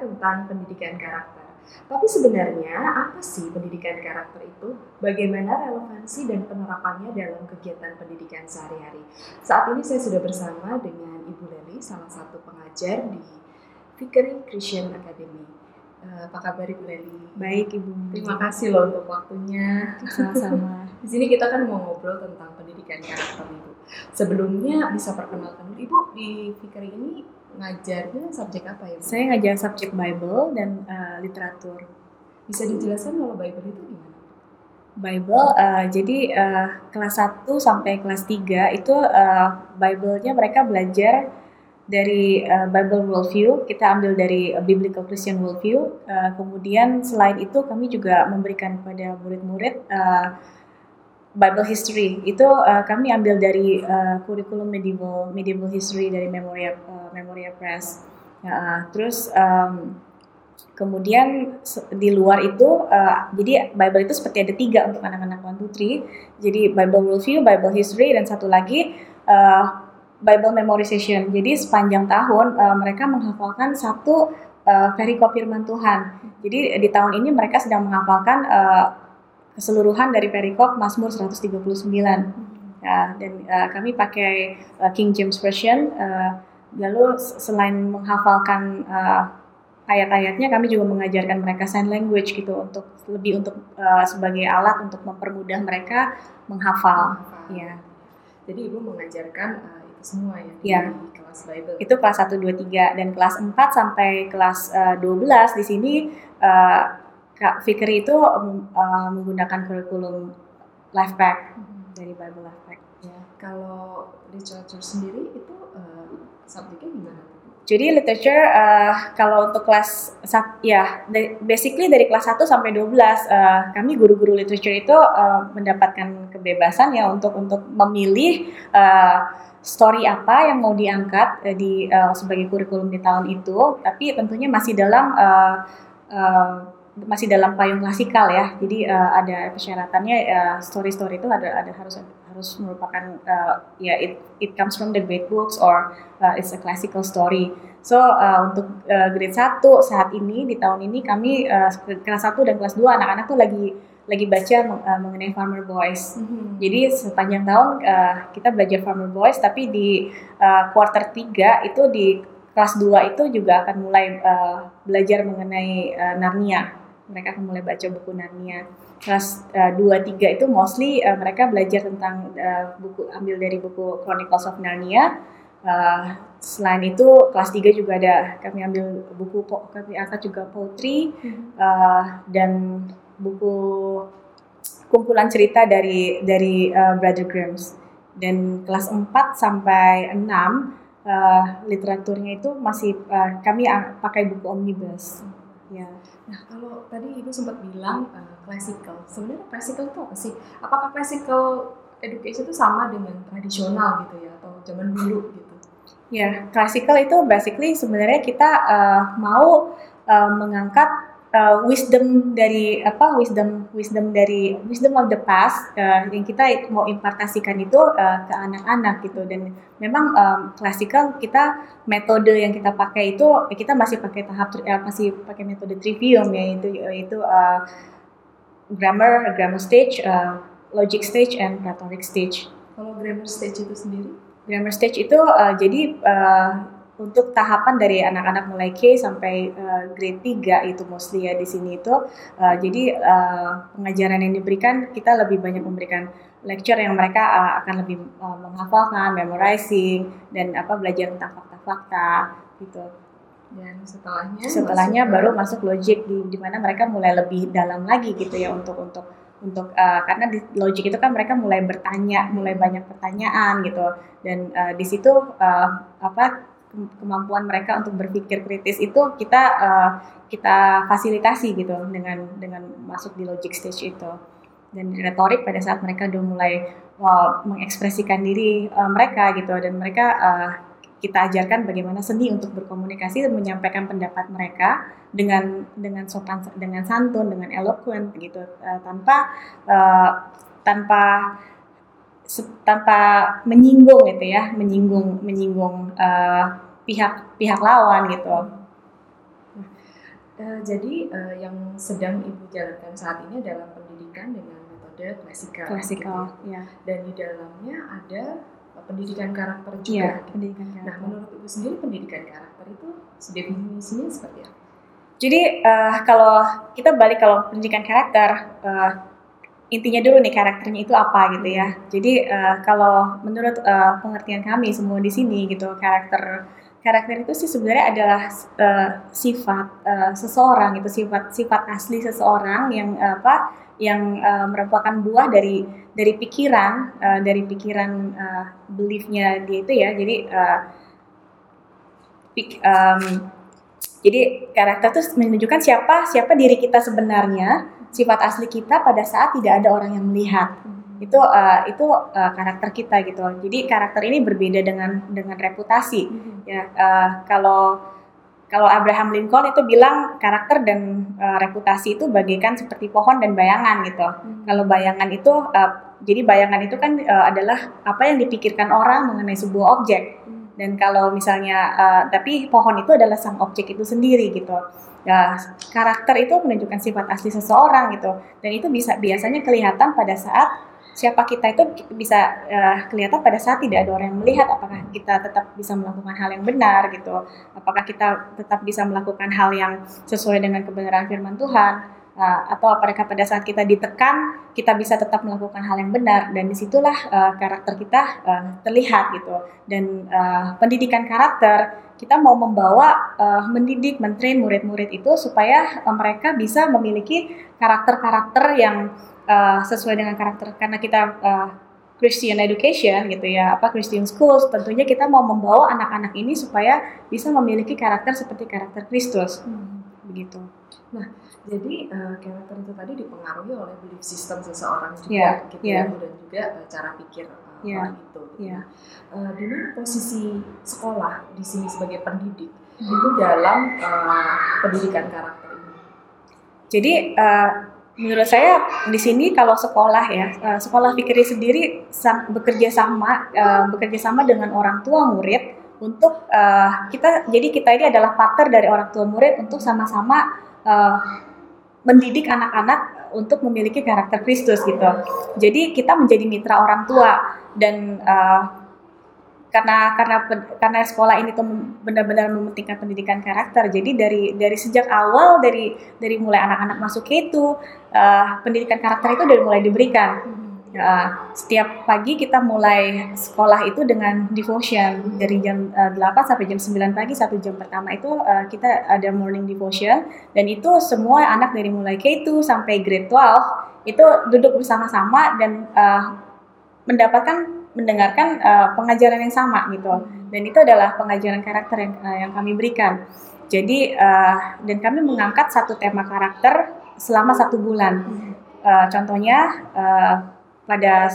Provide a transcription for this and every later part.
tentang pendidikan karakter. Tapi sebenarnya apa sih pendidikan karakter itu? Bagaimana relevansi dan penerapannya dalam kegiatan pendidikan sehari-hari? Saat ini saya sudah bersama dengan Ibu Leli, salah satu pengajar di Pickering Christian Academy. Uh, apa kabar Ibu Leli? Baik Ibu. Terima kasih loh untuk waktunya. Sama-sama. Di sini kita kan mau ngobrol tentang pendidikan karakter Ibu. Sebelumnya bisa perkenalkan Ibu di Pickering ini ngajarnya subjek apa ya? Bu? Saya ngajar subjek Bible dan uh, literatur. Bisa dijelaskan kalau Bible itu gimana? Bible, uh, jadi uh, kelas 1 sampai kelas 3 itu uh, Bible-nya mereka belajar dari uh, Bible worldview, kita ambil dari uh, Biblical Christian worldview. Uh, kemudian selain itu kami juga memberikan kepada murid-murid uh, Bible history. Itu uh, kami ambil dari uh, kurikulum medieval medieval history dari Memoria uh, Memoria Press. Uh, terus um, kemudian di luar itu uh, jadi Bible itu seperti ada tiga untuk anak-anak one two. Jadi Bible worldview, Bible history dan satu lagi uh, Bible memorization. Jadi sepanjang tahun uh, mereka menghafalkan satu uh, perikop firman Tuhan. Jadi di tahun ini mereka sedang menghafalkan uh, keseluruhan dari perikop Mazmur 139. Ya, dan uh, kami pakai uh, King James Version. Uh, lalu selain menghafalkan uh, ayat-ayatnya, kami juga mengajarkan mereka sign language gitu untuk lebih untuk uh, sebagai alat untuk mempermudah mereka menghafal. Ya. Jadi ibu mengajarkan uh, itu semua ya, Ya. di kelas Bible. Itu kelas 1 2 3 dan kelas 4 sampai kelas uh, 12 di sini uh, Kak Fikri itu um, uh, menggunakan kurikulum life pack Mhm. dari Bible life pack. Ya. Kalau literatur sendiri itu uh, subjeknya gimana? Jadi literature uh, kalau untuk kelas ya basically dari kelas 1 sampai 12 uh, kami guru-guru literature itu uh, mendapatkan kebebasan ya untuk untuk memilih uh, story apa yang mau diangkat uh, di uh, sebagai kurikulum di tahun itu tapi tentunya masih dalam uh, uh, masih dalam payung klasikal ya. Jadi uh, ada persyaratannya uh, story-story itu ada ada harus harus merupakan uh, ya it it comes from the great books or uh, it's a classical story. So uh, untuk uh, grade 1 saat ini di tahun ini kami uh, kelas 1 dan kelas 2 anak-anak tuh lagi lagi baca uh, mengenai Farmer Boys. Jadi sepanjang tahun uh, kita belajar Farmer Boys tapi di uh, quarter 3 itu di kelas 2 itu juga akan mulai uh, belajar mengenai uh, Narnia. Mereka akan mulai baca buku Narnia. Kelas uh, 2 3 itu mostly uh, mereka belajar tentang uh, buku ambil dari buku Chronicles of Narnia. Uh, selain itu kelas 3 juga ada kami ambil buku kami angkat juga poetry uh, dan buku kumpulan cerita dari dari uh, Brother Grimm's dan kelas 4 sampai 6 uh, literaturnya itu masih uh, kami pakai buku omnibus ya Nah, kalau tadi Ibu sempat bilang uh, classical. Sebenarnya classical itu apa sih? Apakah classical education itu sama dengan tradisional gitu ya atau zaman dulu gitu? ya classical itu basically sebenarnya kita uh, mau uh, mengangkat uh, wisdom dari apa wisdom wisdom dari wisdom of the past uh, yang kita mau impartasikan itu uh, ke anak-anak gitu dan memang um, classical kita metode yang kita pakai itu kita masih pakai tahap uh, masih pakai metode trivium ya itu itu uh, grammar grammar stage uh, logic stage and rhetoric stage Kalau grammar stage itu sendiri? Grammar stage itu uh, jadi uh, untuk tahapan dari anak-anak mulai K sampai uh, grade 3 itu mostly ya di sini itu uh, jadi uh, pengajaran yang diberikan kita lebih banyak memberikan lecture yang mereka uh, akan lebih uh, menghafalkan, memorizing dan apa belajar tentang fakta-fakta gitu. Dan setelahnya? Setelahnya masuk ke- baru masuk logic di di mana mereka mulai lebih dalam lagi gitu ya untuk untuk untuk uh, karena di logic itu kan mereka mulai bertanya, mulai banyak pertanyaan gitu dan uh, di situ uh, apa ke- kemampuan mereka untuk berpikir kritis itu kita uh, kita fasilitasi gitu dengan dengan masuk di logic stage itu. Dan retorik pada saat mereka udah mulai uh, mengekspresikan diri uh, mereka gitu. Dan mereka uh, kita ajarkan bagaimana seni untuk berkomunikasi dan menyampaikan pendapat mereka dengan dengan sopan dengan santun dengan eloquent gitu. Uh, tanpa uh, tanpa tanpa menyinggung gitu ya menyinggung menyinggung uh, pihak pihak lawan gitu Uh, jadi uh, yang sedang ibu jalankan saat ini adalah pendidikan dengan metode klasikal. Klasikal, gitu. ya. Dan di dalamnya ada pendidikan karakter juga. Iya, gitu. pendidikan Nah, karakter. menurut ibu sendiri pendidikan karakter itu definisinya seperti apa? Jadi uh, kalau kita balik kalau pendidikan karakter, uh, intinya dulu nih karakternya itu apa gitu ya. Jadi uh, kalau menurut uh, pengertian kami semua di sini gitu karakter karakter itu sih sebenarnya adalah uh, sifat uh, seseorang gitu sifat sifat asli seseorang yang uh, apa yang uh, merupakan buah dari dari pikiran uh, dari pikiran uh, beliefnya dia itu ya jadi uh, pik, um, jadi karakter itu menunjukkan siapa siapa diri kita sebenarnya sifat asli kita pada saat tidak ada orang yang melihat. Itu uh, itu uh, karakter kita gitu. Jadi karakter ini berbeda dengan dengan reputasi. Ya uh, kalau kalau Abraham Lincoln itu bilang karakter dan uh, reputasi itu bagaikan seperti pohon dan bayangan gitu. Kalau bayangan itu uh, jadi bayangan itu kan uh, adalah apa yang dipikirkan orang mengenai sebuah objek. Dan kalau misalnya uh, tapi pohon itu adalah sang objek itu sendiri gitu ya karakter itu menunjukkan sifat asli seseorang gitu. Dan itu bisa biasanya kelihatan pada saat siapa kita itu bisa uh, kelihatan pada saat tidak ada orang yang melihat apakah kita tetap bisa melakukan hal yang benar gitu. Apakah kita tetap bisa melakukan hal yang sesuai dengan kebenaran firman Tuhan uh, atau apakah pada saat kita ditekan kita bisa tetap melakukan hal yang benar dan di situlah uh, karakter kita uh, terlihat gitu dan uh, pendidikan karakter kita mau membawa uh, mendidik mentrain murid-murid itu supaya uh, mereka bisa memiliki karakter-karakter yang uh, sesuai dengan karakter karena kita uh, Christian education gitu ya apa Christian schools tentunya kita mau membawa anak-anak ini supaya bisa memiliki karakter seperti karakter Kristus hmm. begitu. Nah jadi uh, karakter itu tadi dipengaruhi oleh belief system seseorang juga yeah, gitu yeah. ya dan juga uh, cara pikir uh, yeah. orang itu. Gitu. Yeah. Uh, di mana posisi sekolah di sini sebagai pendidik hmm. itu dalam uh, pendidikan karakter ini? Jadi uh, menurut saya di sini kalau sekolah ya sekolah pikir sendiri bekerja sama bekerja sama dengan orang tua murid untuk kita jadi kita ini adalah partner dari orang tua murid untuk sama-sama uh, mendidik anak-anak untuk memiliki karakter Kristus gitu. Jadi kita menjadi mitra orang tua dan uh, karena karena karena sekolah ini tuh benar-benar mementingkan pendidikan karakter. Jadi dari dari sejak awal dari dari mulai anak-anak masuk itu uh, pendidikan karakter itu dari mulai diberikan. Uh, setiap pagi kita mulai sekolah itu dengan devotion. Dari jam uh, 8 sampai jam 9 pagi satu jam pertama itu uh, kita ada morning devotion. Dan itu semua anak dari mulai K2 sampai grade 12 itu duduk bersama-sama dan uh, mendapatkan mendengarkan uh, pengajaran yang sama gitu. Dan itu adalah pengajaran karakter yang uh, yang kami berikan. Jadi uh, dan kami mengangkat satu tema karakter selama satu bulan. Uh, contohnya uh, pada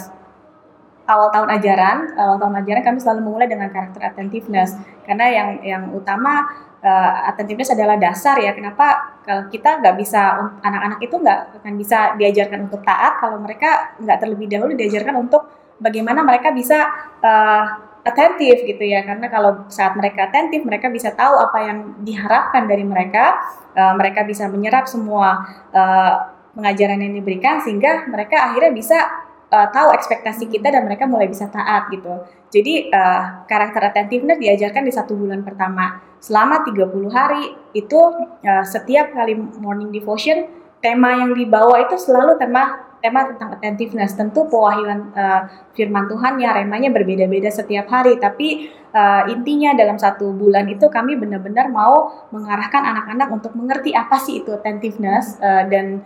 awal tahun ajaran awal tahun ajaran kami selalu memulai dengan karakter attentiveness. Karena yang yang utama uh, attentiveness adalah dasar ya. Kenapa? Kalau kita nggak bisa anak-anak itu nggak akan bisa diajarkan untuk taat kalau mereka nggak terlebih dahulu diajarkan untuk bagaimana mereka bisa uh, atentif gitu ya. Karena kalau saat mereka atentif mereka bisa tahu apa yang diharapkan dari mereka uh, mereka bisa menyerap semua uh, pengajaran yang diberikan sehingga mereka akhirnya bisa uh, tahu ekspektasi kita dan mereka mulai bisa taat gitu. Jadi uh, karakter attentiveness diajarkan di satu bulan pertama. Selama 30 hari itu uh, setiap kali morning devotion tema yang dibawa itu selalu tema tema tentang attentiveness. Tentu pewahyuan uh, firman Tuhan ya remanya berbeda-beda setiap hari, tapi uh, intinya dalam satu bulan itu kami benar-benar mau mengarahkan anak-anak untuk mengerti apa sih itu attentiveness uh, dan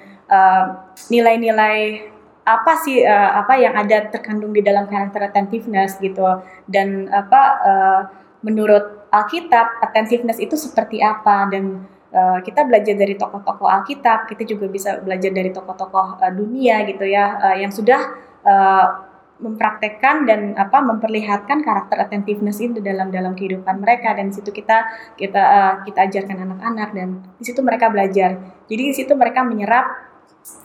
nilai-nilai uh, apa sih uh, apa yang ada terkandung di dalam karakter attentiveness gitu? Dan apa uh, menurut Alkitab attentiveness itu seperti apa? Dan Uh, kita belajar dari tokoh-tokoh Alkitab, kita juga bisa belajar dari tokoh-tokoh uh, dunia gitu ya, uh, yang sudah uh, mempraktekkan dan apa memperlihatkan karakter attentiveness itu dalam dalam kehidupan mereka. Dan di situ kita kita kita ajarkan anak-anak dan di situ mereka belajar. Jadi di situ mereka menyerap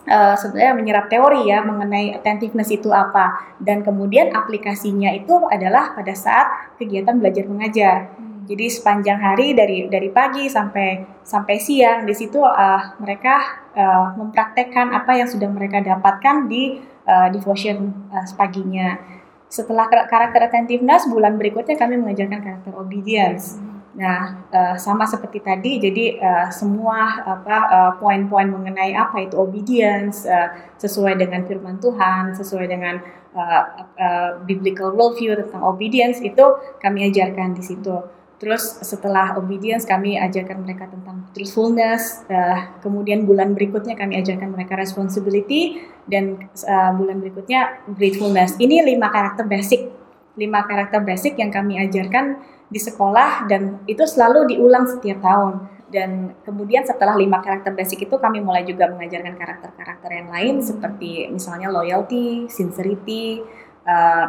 uh, sebenarnya menyerap teori ya mengenai attentiveness itu apa dan kemudian aplikasinya itu adalah pada saat kegiatan belajar mengajar. Hmm Jadi sepanjang hari dari dari pagi sampai sampai siang di situ uh, mereka uh, mempraktekkan apa yang sudah mereka dapatkan di uh, devotion uh, paginya. Setelah karakter attentiveness, bulan berikutnya kami mengajarkan karakter obedience. Nah, uh, sama seperti tadi, jadi uh, semua apa uh, poin-poin mengenai apa itu obedience uh, sesuai dengan firman Tuhan, sesuai dengan uh, uh, biblical worldview tentang obedience itu kami ajarkan di situ. Terus setelah obedience kami ajarkan mereka tentang truthfulness. Uh, kemudian bulan berikutnya kami ajarkan mereka responsibility dan uh, bulan berikutnya gratefulness. Ini lima karakter basic, lima karakter basic yang kami ajarkan di sekolah dan itu selalu diulang setiap tahun. Dan kemudian setelah lima karakter basic itu kami mulai juga mengajarkan karakter-karakter yang lain seperti misalnya loyalty, sincerity, uh,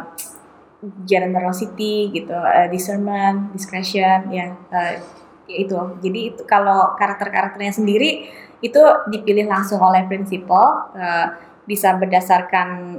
generosity gitu, uh, discernment, discretion ya uh, itu. Jadi itu kalau karakter-karakternya sendiri itu dipilih langsung oleh prinsipal uh, bisa berdasarkan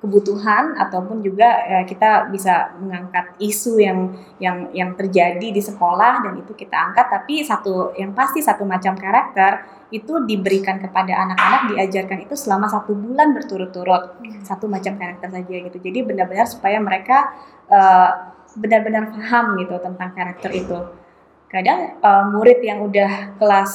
kebutuhan ataupun juga uh, kita bisa mengangkat isu yang yang yang terjadi di sekolah dan itu kita angkat. Tapi satu yang pasti satu macam karakter itu diberikan kepada anak-anak diajarkan itu selama satu bulan berturut-turut. Hmm. satu macam karakter saja gitu. Jadi benar-benar supaya mereka uh, benar-benar paham gitu tentang karakter itu. Kadang uh, murid yang udah kelas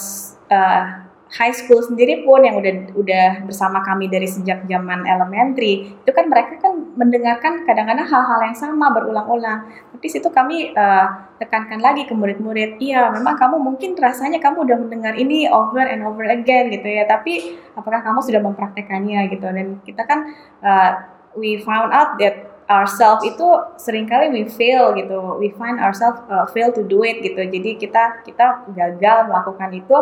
uh, high school sendiri pun yang udah udah bersama kami dari sejak zaman elementary itu kan mereka kan mendengarkan kadang-kadang hal-hal yang sama berulang-ulang. Tapi situ kami uh, tekankan lagi ke murid-murid iya memang kamu mungkin rasanya kamu udah mendengar ini over and over again gitu ya. Tapi apakah kamu sudah mempraktekannya gitu. Dan kita kan uh, we found out that ourselves itu sering kali we fail gitu. We find ourselves uh, fail to do it gitu. Jadi kita kita gagal melakukan itu.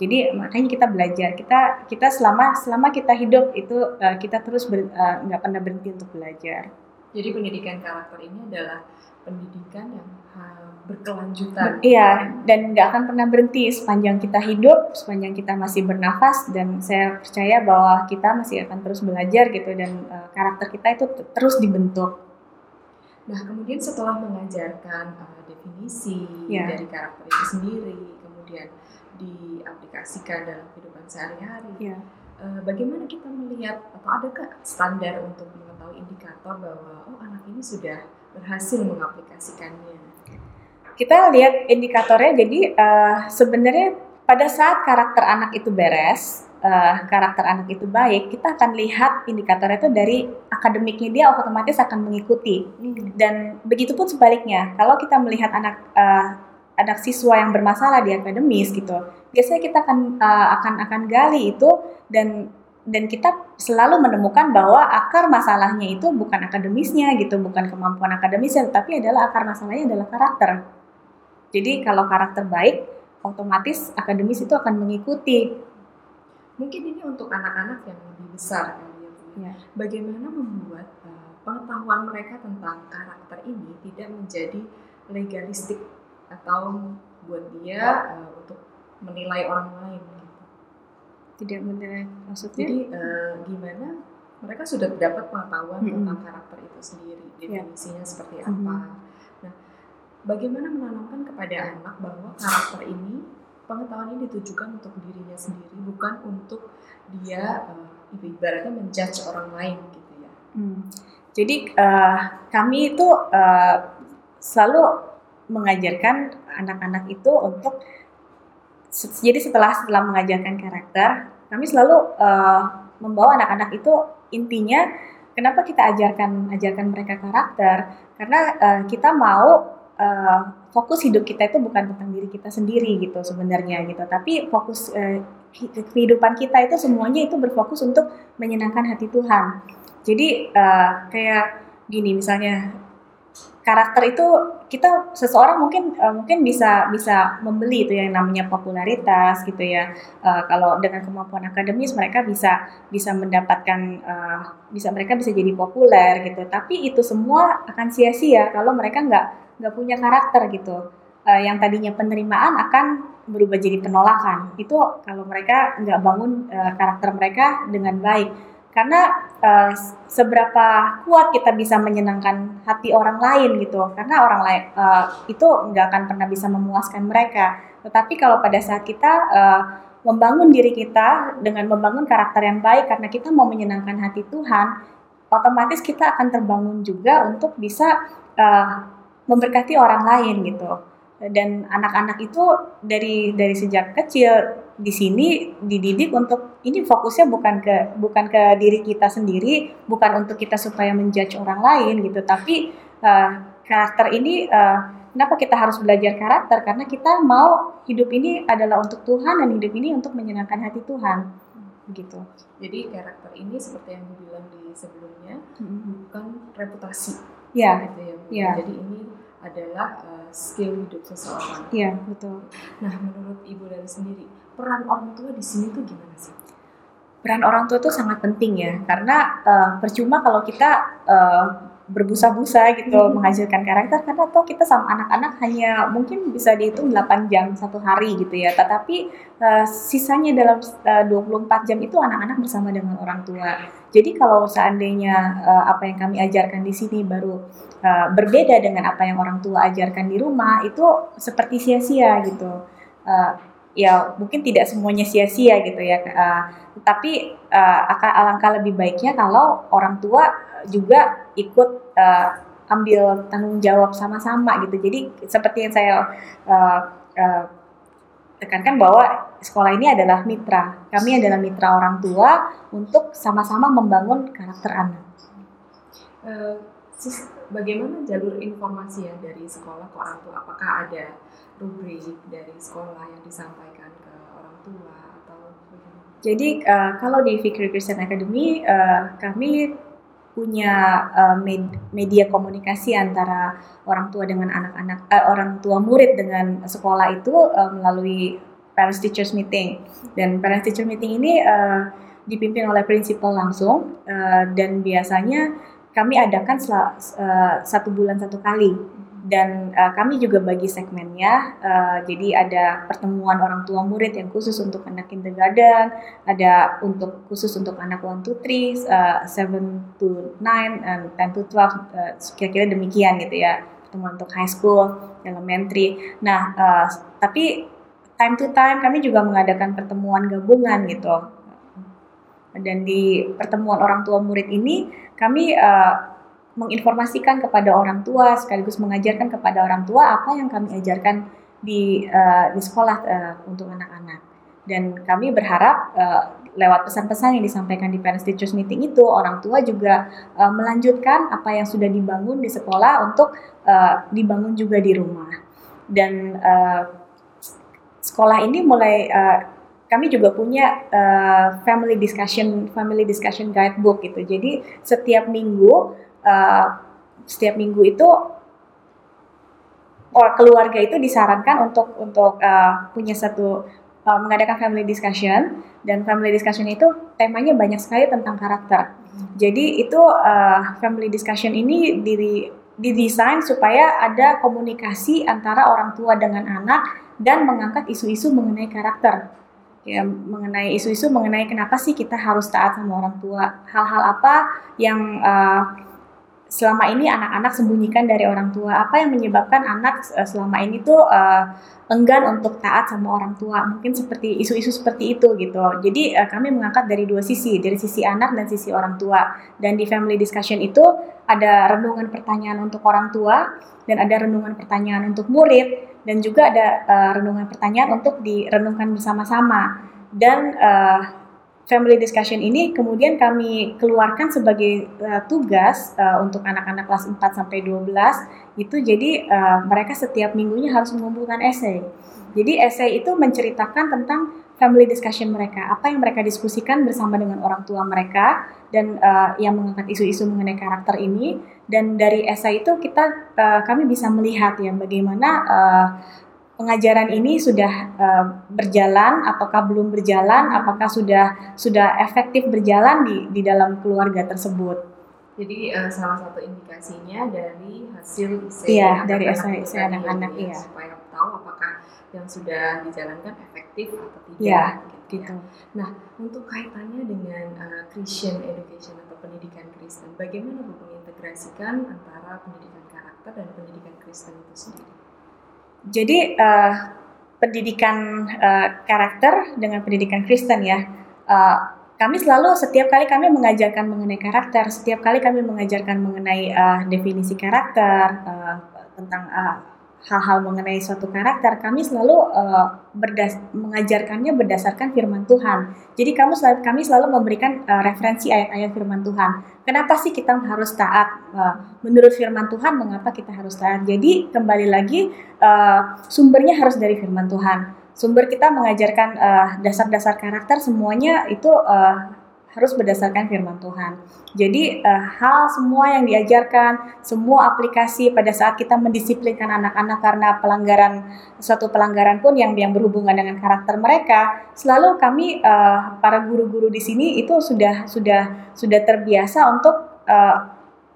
Jadi makanya kita belajar. Kita kita selama selama kita hidup itu uh, kita terus uh, nggak uh, pernah berhenti untuk belajar. Jadi pendidikan karakter ini adalah pendidikan yang berkelanjutan. Iya, dan nggak akan pernah berhenti sepanjang kita hidup, sepanjang kita masih bernafas, dan saya percaya bahwa kita masih akan terus belajar gitu, dan uh, karakter kita itu terus dibentuk. Nah, kemudian setelah mengajarkan uh, definisi ya. dari karakter itu sendiri, kemudian diaplikasikan dalam kehidupan sehari-hari, ya. uh, bagaimana kita melihat atau adakah standar untuk mengetahui indikator bahwa oh anak ini sudah berhasil mengaplikasikannya? Kita lihat indikatornya jadi uh, sebenarnya pada saat karakter anak itu beres uh, karakter anak itu baik kita akan lihat indikatornya itu dari akademiknya dia otomatis akan mengikuti hmm. dan begitupun sebaliknya kalau kita melihat anak uh, anak siswa yang bermasalah di akademis gitu biasanya kita akan uh, akan akan gali itu dan dan kita selalu menemukan bahwa akar masalahnya itu bukan akademisnya gitu, bukan kemampuan akademisnya, tapi adalah akar masalahnya adalah karakter. Jadi kalau karakter baik, otomatis akademis itu akan mengikuti. Mungkin ini untuk anak-anak yang lebih besar kali ya. ya. Bagaimana membuat uh, pengetahuan mereka tentang karakter ini tidak menjadi legalistik atau buat dia uh, untuk menilai orang lain gitu. Tidak menilai maksudnya? Jadi uh, gimana mereka sudah dapat pengetahuan -hmm. tentang karakter itu sendiri, ya. definisinya yeah. seperti apa. -hmm bagaimana menanamkan kepada anak bahwa karakter ini pengetahuan ini ditujukan untuk dirinya sendiri bukan untuk dia uh, ibaratnya menjudge orang lain gitu ya. Hmm. Jadi uh, kami itu uh, selalu mengajarkan anak-anak itu untuk jadi setelah setelah mengajarkan karakter kami selalu uh, membawa anak-anak itu intinya kenapa kita ajarkan ajarkan mereka karakter karena uh, kita mau uh, fokus hidup kita itu bukan tentang diri kita sendiri gitu sebenarnya gitu. Tapi fokus uh, kehidupan kita itu semuanya itu berfokus untuk menyenangkan hati Tuhan. Jadi uh, kayak gini misalnya karakter itu kita seseorang mungkin uh, mungkin bisa bisa membeli itu yang namanya popularitas gitu ya. Uh, kalau dengan kemampuan akademis mereka bisa bisa mendapatkan uh, bisa mereka bisa jadi populer gitu. Tapi itu semua akan sia-sia kalau mereka nggak nggak punya karakter gitu. Uh, yang tadinya penerimaan akan berubah jadi penolakan. Itu kalau mereka nggak bangun uh, karakter mereka dengan baik. Karena uh, seberapa kuat kita bisa menyenangkan hati orang lain gitu. Karena orang lain uh, itu nggak akan pernah bisa memuaskan mereka. Tetapi kalau pada saat kita uh, membangun diri kita dengan membangun karakter yang baik karena kita mau menyenangkan hati Tuhan otomatis kita akan terbangun juga untuk bisa uh, memberkati orang lain gitu. Dan anak-anak itu dari dari sejak kecil di sini dididik untuk ini fokusnya bukan ke bukan ke diri kita sendiri bukan untuk kita supaya menjudge orang lain gitu. Tapi uh, karakter ini uh, kenapa kita harus belajar karakter? Karena kita mau hidup ini adalah untuk Tuhan dan hidup ini untuk menyenangkan hati Tuhan begitu jadi karakter ini seperti yang dibilang di sebelumnya hmm. bukan reputasi ya. gitu ya, ya. jadi adalah uh, skill hidup seseorang. Iya betul. Nah menurut ibu dari sendiri peran orang tua di sini tuh gimana sih? Peran orang tua itu sangat penting ya karena uh, percuma kalau kita uh, berbusa-busa gitu hmm. menghasilkan karakter. Karena toh kita sama anak-anak hanya mungkin bisa dihitung 8 jam satu hari gitu ya. Tetapi uh, sisanya dalam uh, 24 jam itu anak-anak bersama dengan orang tua. Jadi kalau seandainya uh, apa yang kami ajarkan di sini baru uh, berbeda dengan apa yang orang tua ajarkan di rumah itu seperti sia-sia gitu. Uh, ya mungkin tidak semuanya sia-sia gitu ya uh, tapi uh, alangkah lebih baiknya kalau orang tua juga ikut uh, ambil tanggung jawab sama-sama gitu. Jadi seperti yang saya uh, uh, tekankan bahwa sekolah ini adalah mitra. Kami adalah mitra orang tua untuk sama-sama membangun karakter anak. Uh, bagaimana jalur informasi ya dari sekolah ke orang tua? Apakah ada rubrik dari sekolah yang disampaikan ke orang tua atau Jadi uh, kalau di Fikri Christian Academy uh, kami punya uh, media komunikasi antara orang tua dengan anak-anak uh, orang tua murid dengan sekolah itu uh, melalui parents teachers meeting. Dan parents teacher meeting ini uh, dipimpin oleh prinsipal langsung uh, dan biasanya kami adakan uh, satu bulan satu kali dan uh, kami juga bagi segmennya uh, jadi ada pertemuan orang tua murid yang khusus untuk anak kindergarten ada untuk khusus untuk anak one to three uh, seven to nine and ten to twelve uh, kira-kira demikian gitu ya pertemuan untuk high school elementary. Nah uh, tapi time to time kami juga mengadakan pertemuan gabungan gitu. Dan di pertemuan orang tua murid ini kami uh, menginformasikan kepada orang tua sekaligus mengajarkan kepada orang tua apa yang kami ajarkan di uh, di sekolah uh, untuk anak-anak. Dan kami berharap uh, lewat pesan-pesan yang disampaikan di parents teachers meeting itu orang tua juga uh, melanjutkan apa yang sudah dibangun di sekolah untuk uh, dibangun juga di rumah. Dan uh, sekolah ini mulai uh, kami juga punya uh, family discussion family discussion guidebook gitu. Jadi setiap minggu uh, setiap minggu itu keluarga itu disarankan untuk untuk uh, punya satu uh, mengadakan family discussion dan family discussion itu temanya banyak sekali tentang karakter. Jadi itu uh, family discussion ini diri didesain supaya ada komunikasi antara orang tua dengan anak dan mengangkat isu-isu mengenai karakter. Ya, mengenai isu-isu mengenai kenapa sih kita harus taat sama orang tua, hal-hal apa yang uh, selama ini anak-anak sembunyikan dari orang tua? Apa yang menyebabkan anak uh, selama ini tuh uh, enggan untuk taat sama orang tua? Mungkin seperti isu-isu seperti itu gitu. Jadi uh, kami mengangkat dari dua sisi, dari sisi anak dan sisi orang tua. Dan di family discussion itu ada renungan pertanyaan untuk orang tua dan ada renungan pertanyaan untuk murid dan juga ada uh, renungan pertanyaan untuk direnungkan bersama-sama. Dan uh, family discussion ini kemudian kami keluarkan sebagai uh, tugas uh, untuk anak-anak kelas 4 sampai 12 itu jadi uh, mereka setiap minggunya harus mengumpulkan esai. Jadi esai itu menceritakan tentang family discussion mereka, apa yang mereka diskusikan bersama dengan orang tua mereka dan uh, yang mengangkat isu-isu mengenai karakter ini dan dari esai itu kita uh, kami bisa melihat ya bagaimana uh, pengajaran ini sudah uh, berjalan ataukah belum berjalan apakah sudah sudah efektif berjalan di di dalam keluarga tersebut jadi uh, salah satu indikasinya dari hasil ISE iya dari ISE anak-anak ya, supaya tahu apakah yang sudah dijalankan efektif atau tidak ya, gitu, gitu. Ya. Nah, untuk kaitannya dengan uh, Christian education atau pendidikan Kristen. Bagaimana mengintegrasikan antara pendidikan karakter dan pendidikan Kristen itu sendiri? Jadi uh, pendidikan uh, karakter dengan pendidikan Kristen ya. Uh, kami selalu setiap kali kami mengajarkan mengenai karakter, setiap kali kami mengajarkan mengenai uh, definisi karakter uh, tentang uh, hal-hal mengenai suatu karakter, kami selalu uh, berdas mengajarkannya berdasarkan firman Tuhan. Jadi kami selalu, kami selalu memberikan uh, referensi ayat-ayat firman Tuhan. Kenapa sih kita harus taat? Uh, menurut firman Tuhan, mengapa kita harus taat? Jadi kembali lagi uh, sumbernya harus dari firman Tuhan. Sumber kita mengajarkan dasar-dasar uh, karakter semuanya itu uh, harus berdasarkan firman Tuhan. Jadi uh, hal semua yang diajarkan, semua aplikasi pada saat kita mendisiplinkan anak-anak karena pelanggaran suatu pelanggaran pun yang yang berhubungan dengan karakter mereka, selalu kami uh, para guru-guru di sini itu sudah sudah sudah terbiasa untuk uh,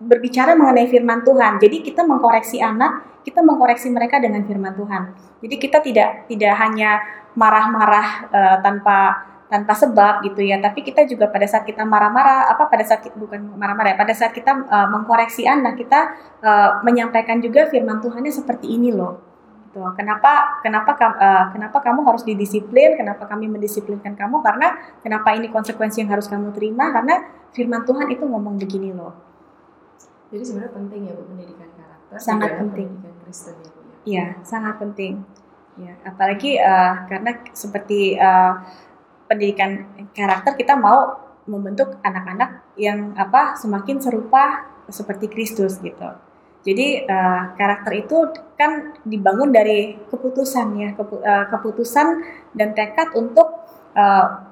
berbicara mengenai firman Tuhan. Jadi kita mengkoreksi anak, kita mengkoreksi mereka dengan firman Tuhan. Jadi kita tidak tidak hanya marah-marah uh, tanpa tanpa sebab gitu ya. Tapi kita juga pada saat kita marah-marah apa pada saat kita, bukan marah-marah ya pada saat kita uh, mengkoreksi anak kita uh, menyampaikan juga firman Tuhannya seperti ini loh. Gitu. Kenapa kenapa uh, kenapa kamu harus didisiplin? Kenapa kami mendisiplinkan kamu? Karena kenapa ini konsekuensi yang harus kamu terima? Karena firman Tuhan itu ngomong begini loh. Jadi sebenarnya penting ya bu pendidikan karakter sangat penting. pendidikan Kristen ya bu ya. Iya sangat penting. Ya apalagi uh, karena seperti uh, pendidikan karakter kita mau membentuk anak-anak yang apa semakin serupa seperti Kristus gitu. Jadi uh, karakter itu kan dibangun dari keputusan ya, kepu, uh, keputusan dan tekad untuk uh,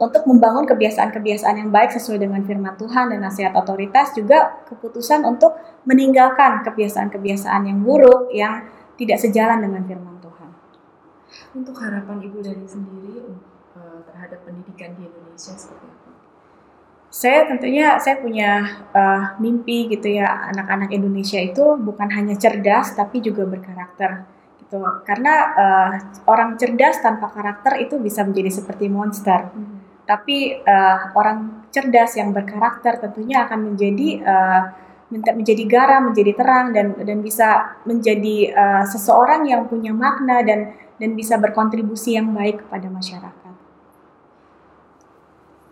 untuk membangun kebiasaan-kebiasaan yang baik sesuai dengan firman Tuhan dan nasihat otoritas juga keputusan untuk meninggalkan kebiasaan-kebiasaan yang buruk yang tidak sejalan dengan firman Tuhan. Untuk harapan Ibu dari sendiri terhadap pendidikan di Indonesia seperti apa? Saya tentunya saya punya uh, mimpi gitu ya anak-anak Indonesia itu bukan hanya cerdas tapi juga berkarakter gitu karena uh, orang cerdas tanpa karakter itu bisa menjadi seperti monster hmm. tapi uh, orang cerdas yang berkarakter tentunya akan menjadi uh, menjadi garam, menjadi terang dan dan bisa menjadi uh, seseorang yang punya makna dan dan bisa berkontribusi yang baik kepada masyarakat.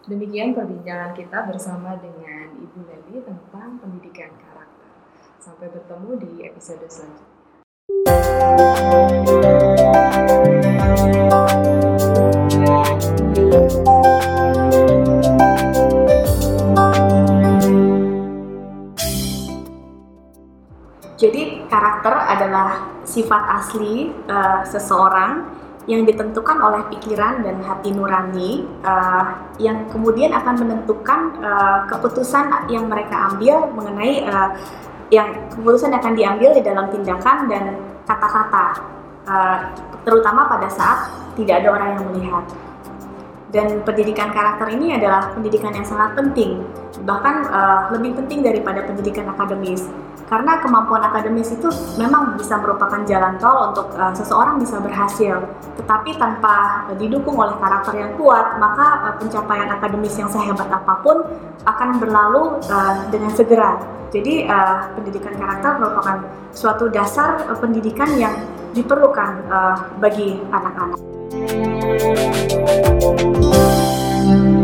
Demikian perbincangan kita bersama dengan Ibu Leli tentang pendidikan karakter. Sampai bertemu di episode selanjutnya. Jadi karakter adalah sifat asli uh, seseorang yang ditentukan oleh pikiran dan hati nurani uh, yang kemudian akan menentukan uh, keputusan yang mereka ambil mengenai uh, yang keputusan akan diambil di dalam tindakan dan kata-kata uh, terutama pada saat tidak ada orang yang melihat dan pendidikan karakter ini adalah pendidikan yang sangat penting bahkan uh, lebih penting daripada pendidikan akademis. Karena kemampuan akademis itu memang bisa merupakan jalan tol untuk uh, seseorang bisa berhasil. Tetapi tanpa uh, didukung oleh karakter yang kuat maka uh, pencapaian akademis yang sehebat apa pun akan berlalu uh, dengan segera. Jadi uh, pendidikan karakter merupakan suatu dasar uh, pendidikan yang diperlukan uh, bagi anak-anak. Thank you.